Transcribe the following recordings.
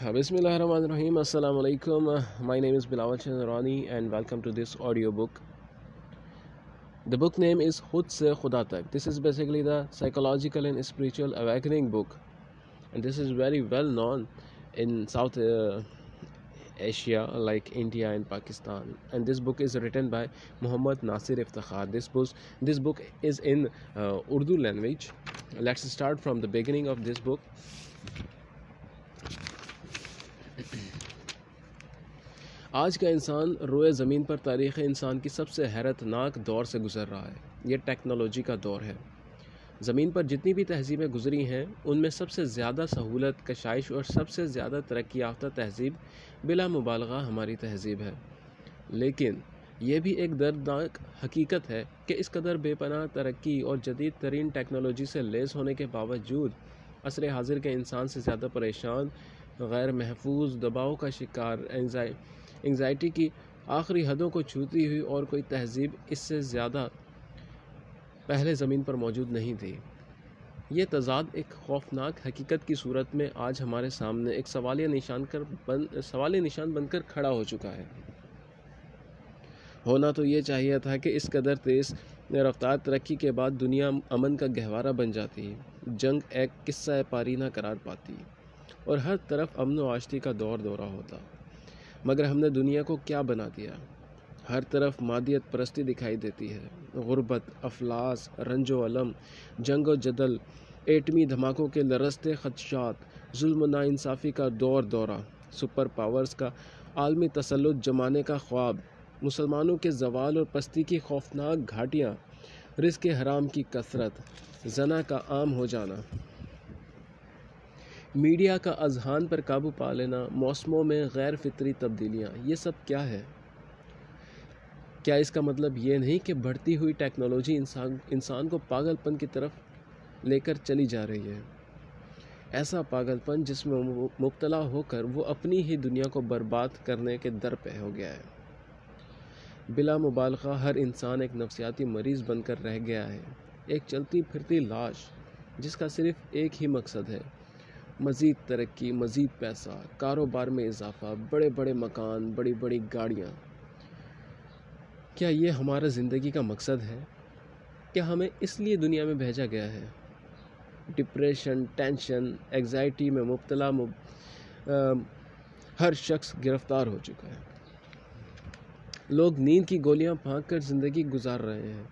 Bismillahirrahmanirrahim. Assalamu alaikum. My name is Bilawal Chandrani and welcome to this audio book. The book name is Khud Se Khuda Tak. This is basically the psychological and spiritual awakening book. And this is very well known in South uh, Asia like India and Pakistan. And this book is written by Muhammad Nasir Iftikhar. This book, this book is in uh, Urdu language. Let's start from the beginning of this book. आज का इंसान रोए ज़मीन पर तारीख़ इंसान की सबसे हैरतनाक दौर से गुज़र रहा है। ये टेक्नोलॉजी का दौर है। ज़मीन पर जितनी भी तहजीबें गुजरी हैं, उनमें सबसे ज़्यादा सहूलत, कशाइश और सबसे ज़्यादा तरक्की याफ्ता तहजीब बिला मुबालगा हमारी तहजीब है। लेकिन यह भी एक दर्दनाक हकीकत है कि इस कदर बेपनाह, तरक्की और जदीद तरीन टेक्नोलॉजी से लेस होने के बावजूद असर हाजिर के इंसान से ज़्यादा परेशान, गैर महफूज दबाव का शिकार एंजाइटी की आखिरी हदों को छूती हुई और कोई तहजीब इससे ज़्यादा पहले ज़मीन पर मौजूद नहीं थी। ये तजाद एक खौफनाक हकीकत की सूरत में आज हमारे सामने एक सवालिया निशान कर बन सवालिया निशान बनकर खड़ा हो चुका है। होना तो ये चाहिए था कि इस कदर तेज़ रफ्तार तरक्की के बाद दुनिया अमन का गहवारा बन जाती, जंग एक किस्सा पारी पारीना करार पाती, और हर तरफ़ अमन व आश्ती का दौर दौरा होता। मगर हमने दुनिया को क्या बना दिया? हर तरफ़ मादियत परस्ती दिखाई देती है। गुर्बत, अफलास, रंजो अलम, जंग व जदल, एटमी धमाकों के लरसते खदशात, जुल्म नाइंसाफ़ी का दौर दौरा, सुपर पावर्स का आलमी तसलुत जमाने का ख्वाब, मुसलमानों के जवाल और पस्ती की खौफनाक घाटियाँ रिस्क हराम की कसरत, जना का आम हो जाना। मीडिया का अजहान पर काबू पा लेना, मौसमों में गैर फितरी तब्दीलियाँ, ये सब क्या है? क्या इसका मतलब ये नहीं कि बढ़ती हुई टेक्नोलॉजी इंसान इंसान को पागलपन की तरफ़ लेकर चली जा रही है? ऐसा पागलपन जिसमें मुबतला होकर वो अपनी ही दुनिया को बर्बाद करने के दर पे हो गया है। बिला मुबालगा हर इंसान एक नफसियाती मरीज़ बनकर रह गया है। एक चलती फिरती लाश, जिसका सिर्फ़ एक ही मकसद है मज़ीद तरक्की मज़ीद पैसा कारोबार में इजाफ़ा बड़े बड़े मकान बड़ी बड़ी गाड़ियाँ। क्या ये हमारा ज़िंदगी का मकसद है? क्या हमें इसलिए दुनिया में भेजा गया है? डिप्रेशन टेंशन एग्ज़ाइटी में मुबतला मुब, हर शख्स गिरफ़्तार हो चुका है। लोग नींद की गोलियाँ फाँक कर ज़िंदगी गुजार रहे हैं।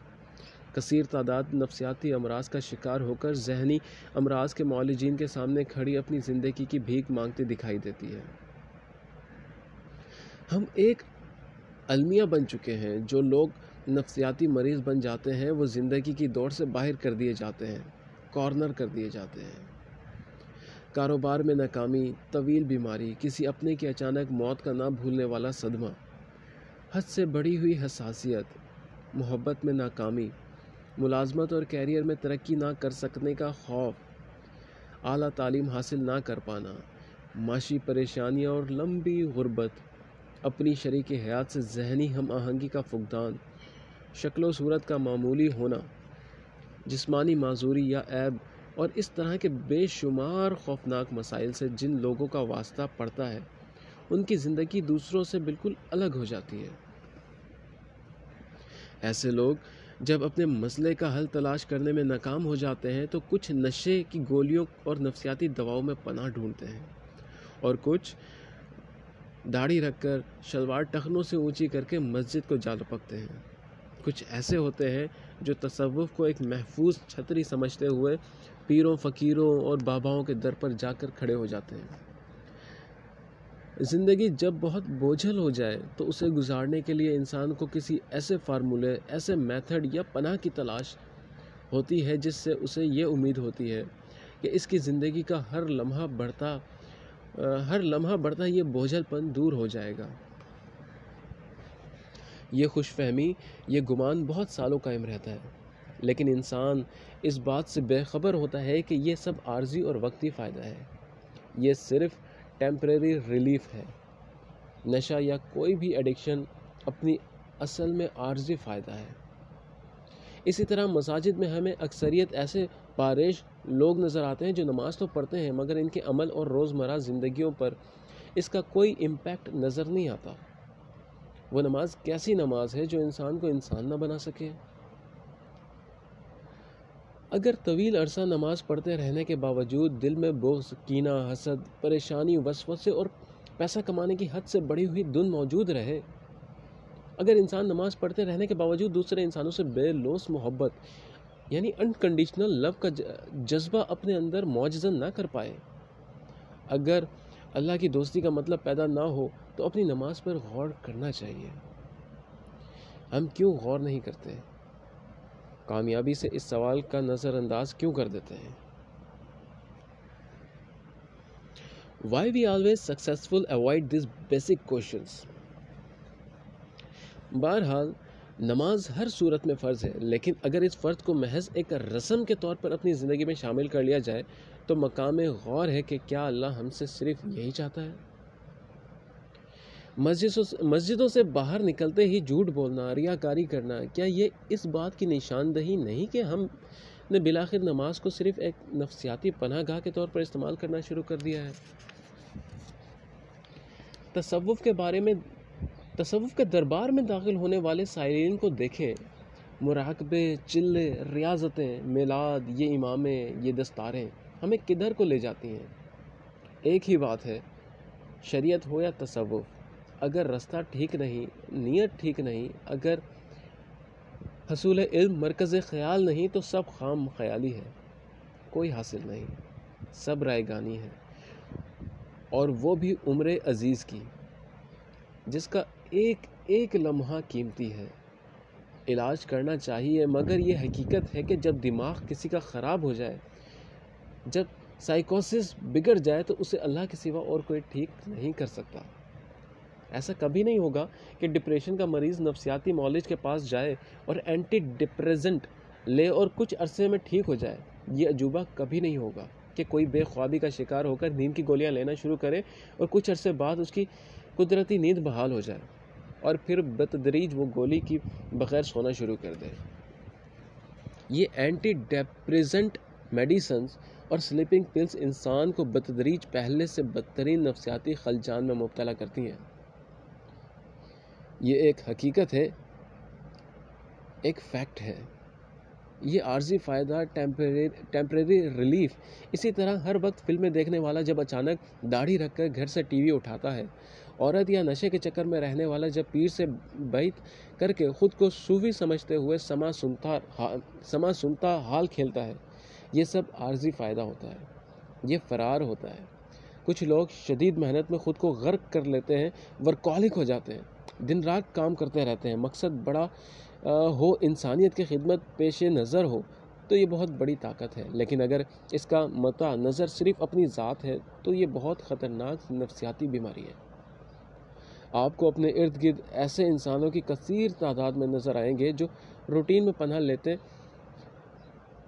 कसर तादाद नफसियाती अमराज का शिकार होकर जहनी अमराज के मौलजीन के सामने खड़ी अपनी ज़िंदगी की भीख मांगती दिखाई देती है। हम एक अलमिया बन चुके हैं, जो लोग नफसियाती मरीज़ बन जाते हैं, वो ज़िंदगी की दौड़ से बाहर कर दिए जाते हैं, कॉर्नर कर दिए जाते हैं। कारोबार में नाकामी, तवील बीमारी, किसी अपने की अचानक मौत का ना भूलने वाला सदमा, हद से बढ़ी हुई हसासियत, मोहब्बत में नाकामी मुलाजमत और कैरियर में तरक्की ना कर सकने का खौफ, आला तालीम हासिल ना कर पाना, माशी परेशानियाँ और लंबी गुर्बत, अपनी शरीक हयात से जहनी हम आहंगी का फुकदान, शक्ल सूरत का मामूली होना, जिस्मानी माजूरी या ऐब और इस तरह के बेशुमार खौफनाक मसाइल से जिन लोगों का वास्ता पड़ता है, उनकी ज़िंदगी दूसरों से बिल्कुल अलग हो जाती है। ऐसे लोग जब अपने मसले का हल तलाश करने में नाकाम हो जाते हैं तो कुछ नशे की गोलियों और नफसियाती दवाओं में पनाह ढूंढते हैं। और कुछ दाढ़ी रखकर शलवार टखनों से ऊँची करके मस्जिद को जा लपकते हैं। कुछ ऐसे होते हैं जो तसव्वुफ़ को एक महफूज छतरी समझते हुए पीरों, फ़कीरों और बाबाओं के दर पर जाकर खड़े हो जाते हैं। ज़िंदगी जब बहुत बोझल हो जाए तो उसे गुजारने के लिए इंसान को किसी ऐसे फार्मूले, ऐसे मेथड या पनाह की तलाश होती है जिससे उसे ये उम्मीद होती है कि इसकी ज़िंदगी का हर लम्हा बढ़ता हर लम्हा बढ़ता ये बोझलपन दूर हो जाएगा। ये खुश फहमी ये गुमान बहुत सालों कायम रहता है। लेकिन इंसान इस बात से बेखबर होता है कि ये सब आर्जी और वक्ती फ़ायदा है। ये सिर्फ़ टेम्प्रेरी रिलीफ है। नशा या कोई भी एडिक्शन अपनी असल में आर्जी फ़ायदा है। इसी तरह मसाजिद में हमें अक्सरियत ऐसे बारिश लोग नज़र आते हैं जो नमाज़ तो पढ़ते हैं, मगर इनके अमल और रोज़मर्रा ज़िंदगियों पर इसका कोई इम्पैक्ट नज़र नहीं आता। वो नमाज़ कैसी नमाज़ है जो इंसान को इंसान ना बना सके? अगर तवील अरसा नमाज़ पढ़ते रहने के बावजूद दिल में बोझ, कीना, हसद, परेशानी, वसवसे और पैसा कमाने की हद से बढ़ी हुई धुन मौजूद रहे, अगर इंसान नमाज़ पढ़ते रहने के बावजूद दूसरे इंसानों से बेलोस मोहब्बत, यानी अनकंडीशनल लव का जज्बा अपने अंदर मुआजन ना कर पाए। अगर अल्लाह की दोस्ती का मतलब पैदा ना हो तो अपनी नमाज़ पर गौर करना चाहिए। हम क्यों गौर नहीं करते? कामयाबी से इस सवाल का नज़रअंदाज क्यों कर देते हैं? Why we always successful avoid this basic question बहरहाल, नमाज़ हर सूरत में फ़र्ज़ है, लेकिन अगर इस फ़र्ज़ को महज एक रस्म के तौर पर अपनी ज़िंदगी में शामिल कर लिया जाए तो मकाम गौर है कि क्या अल्लाह हमसे सिर्फ़ यही चाहता है? मस्जिदों मस्जिदों से बाहर निकलते ही झूठ बोलना, रियाकारी करना, क्या ये इस बात की निशानदही नहीं कि हम ने बिलाखिर नमाज़ को सिर्फ़ एक नफसियाती पनागाह के तौर पर इस्तेमाल करना शुरू कर दिया है? तसव्वुफ़ के बारे में तसव्वुफ़ के दरबार में दाखिल होने वाले साइलिन को देखें। मुराकबे, चिल्ले, रियाजतें, मिलाद, ये इमामें, ये दस्तारें, हमें किधर को ले जाती हैं? एक ही बात है, शरीयत हो या तसव्वुफ़? अगर रास्ता ठीक नहीं, नीयत ठीक नहीं, अगर हसूल इल्म मरकज़ ख़याल नहीं तो सब खाम ख्याली है। कोई हासिल नहीं। सब रायगानी है। और वो भी उम्र अज़ीज़ की, जिसका एक एक लम्हा कीमती है। इलाज करना चाहिए, मगर ये हकीकत है कि जब दिमाग किसी का ख़राब हो जाए, जब साइकोसिस बिगड़ जाए तो उसे अल्लाह के सिवा और कोई ठीक नहीं कर सकता। ऐसा कभी नहीं होगा कि डिप्रेशन का मरीज़ नफसियाती मॉलेज के पास जाए और एंटी डिप्रेजेंट ले और कुछ अरसे में ठीक हो जाए। ये अजूबा कभी नहीं होगा कि कोई बेख्वाबी का शिकार होकर नींद की गोलियाँ लेना शुरू करे और कुछ अरसे बाद उसकी कुदरती नींद बहाल हो जाए और फिर बतदरीज वो गोली की बगैर सोना शुरू कर दे। ये एंटी डिप्रेजेंट मेडिसन्स और स्लीपिंग पिल्स इंसान को बतदरीज पहले से बदतरीन नफसियाती खलजान में मुबतला करती हैं। ये एक हकीकत है, एक फैक्ट है। ये आर्जी फ़ायदा टेम्प्रेरी रिलीफ, इसी तरह हर वक्त फ़िल्में देखने वाला जब अचानक दाढ़ी रखकर घर से टीवी उठाता है, औरत या नशे के चक्कर में रहने वाला जब पीर से बैत करके ख़ुद को सूफी समझते हुए समा सुनता समा सुनता हाल खेलता है, ये सब आर्जी फ़ायदा होता है, ये फ़रार होता है। कुछ लोग शदीद मेहनत में ख़ुद को गर्क कर लेते हैं वर्कॉलिक हो जाते हैं। दिन रात काम करते रहते हैं। मकसद बड़ा हो इंसानियत की खिदमत, पेश नज़र हो तो ये बहुत बड़ी ताकत है। लेकिन अगर इसका मता नज़र सिर्फ़ अपनी ज़ात है तो ये बहुत ख़तरनाक नफसियाती बीमारी है। आपको अपने इर्द गिर्द ऐसे इंसानों की कसीर तादाद में नज़र आएँगे जो रूटीन में पनाह लेते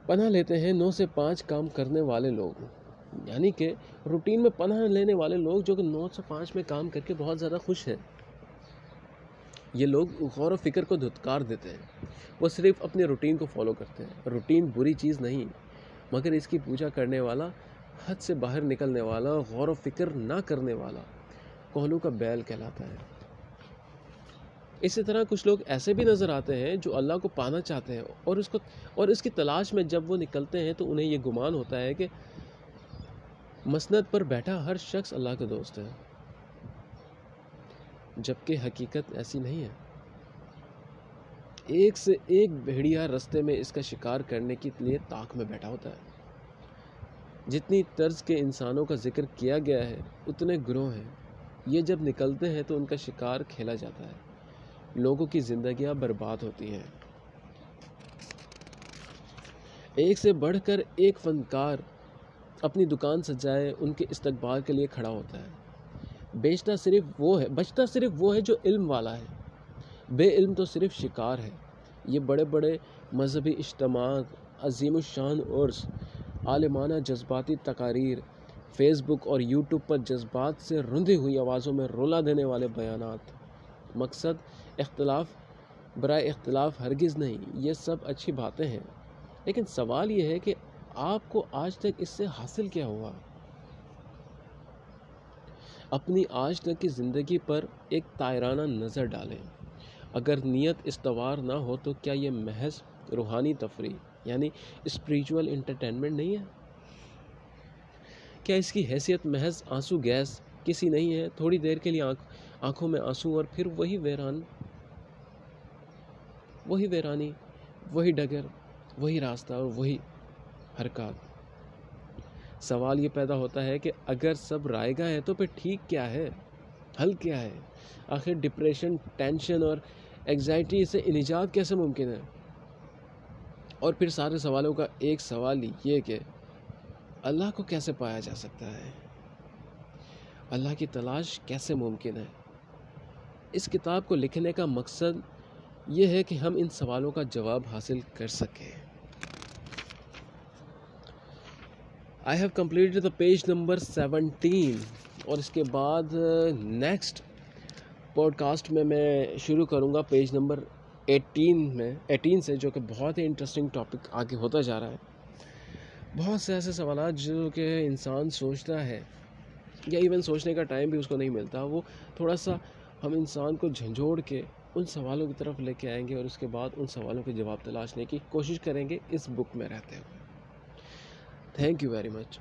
पनाह लेते हैं नौ से पाँच काम करने वाले लोग। यानी कि रूटीन में पनाह लेने वाले लोग जो कि नौ से पाँच में काम करके बहुत ज़्यादा खुश हैं। ये लोग गौर फ़िक्र को धुतकार देते हैं। वो सिर्फ़ अपने रूटीन को फॉलो करते हैं। रूटीन बुरी चीज़ नहीं, मगर इसकी पूजा करने वाला, हद से बाहर निकलने वाला, गौर फ़िक्र ना करने वाला कोहलू का बैल कहलाता है। इसी तरह कुछ लोग ऐसे भी नज़र आते हैं जो अल्लाह को पाना चाहते हैं और उसको, और इसकी तलाश में जब वो निकलते हैं तो उन्हें ये गुमान होता है कि मसनद पर बैठा हर शख्स अल्लाह का दोस्त है। जबकि हकीकत ऐसी नहीं है। एक से एक भेड़िया रस्ते में इसका शिकार करने के लिए ताक में बैठा होता है। जितनी तर्ज के इंसानों का ज़िक्र किया गया है, उतने ग्रोह हैं। ये जब निकलते हैं तो उनका शिकार खेला जाता है। लोगों की ज़िंदगियाँ बर्बाद होती हैं। एक से बढ़कर एक फनकार अपनी दुकान सजाए उनके इस्तकबाल के लिए खड़ा होता है। बेचता सिर्फ़ वो है बचता सिर्फ़ वो है जो इल्म वाला है। बे इल्म तो सिर्फ़ शिकार है। ये बड़े बड़े मजहबी इज्तम अजीम शान उर्स, आलमाना जज्बाती तकारीर, फेसबुक और यूट्यूब पर जज्बात से रुंधी हुई आवाज़ों में रोला देने वाले बयान मकसद, इख्तलाफ बर इख्तलाफ हरगिज़ नहीं, ये सब अच्छी बातें हैं। लेकिन सवाल ये है कि आपको आज तक इससे हासिल क्या हुआ? अपनी आज तक की ज़िंदगी पर एक तायराना नज़र डालें। अगर नीयत इस्तवार ना हो तो क्या ये महज रूहानी तफरी, यानी स्पिरिचुअल इंटरटेनमेंट नहीं है? क्या इसकी हैसियत महज आँसू गैस किसी नहीं है? थोड़ी देर के लिए आँख, आँखों में आँसू और फिर वही वैरान, वही वैरानी, वही डगर, वही रास्ता और वही हरकत सवाल ये पैदा होता है कि अगर सब रायगा है तो फिर ठीक क्या है? हल क्या है? आखिर डिप्रेशन टेंशन और एग्जाइटी से निजात कैसे मुमकिन है? और फिर सारे सवालों का एक सवाल ये कि अल्लाह को कैसे पाया जा सकता है? अल्लाह की तलाश कैसे मुमकिन है? इस किताब को लिखने का मकसद ये है कि हम इन सवालों का जवाब हासिल कर सकें। I have completed the page number seventeen और इसके बाद नेक्स्ट पॉडकास्ट में मैं शुरू करूँगा पेज नंबर एटीन में। एटीन से जो कि बहुत ही इंटरेस्टिंग टॉपिक आगे होता जा रहा है। बहुत से ऐसे सवाल जो कि इंसान सोचता है, या इवन सोचने का टाइम भी उसको नहीं मिलता। वो थोड़ा सा हम इंसान को झंझोड़ के उन सवालों की तरफ़ लेके आएँगे और उसके बाद उन सवालों के जवाब तलाशने की कोशिश करेंगे इस बुक में रहते हुए। thank you very much.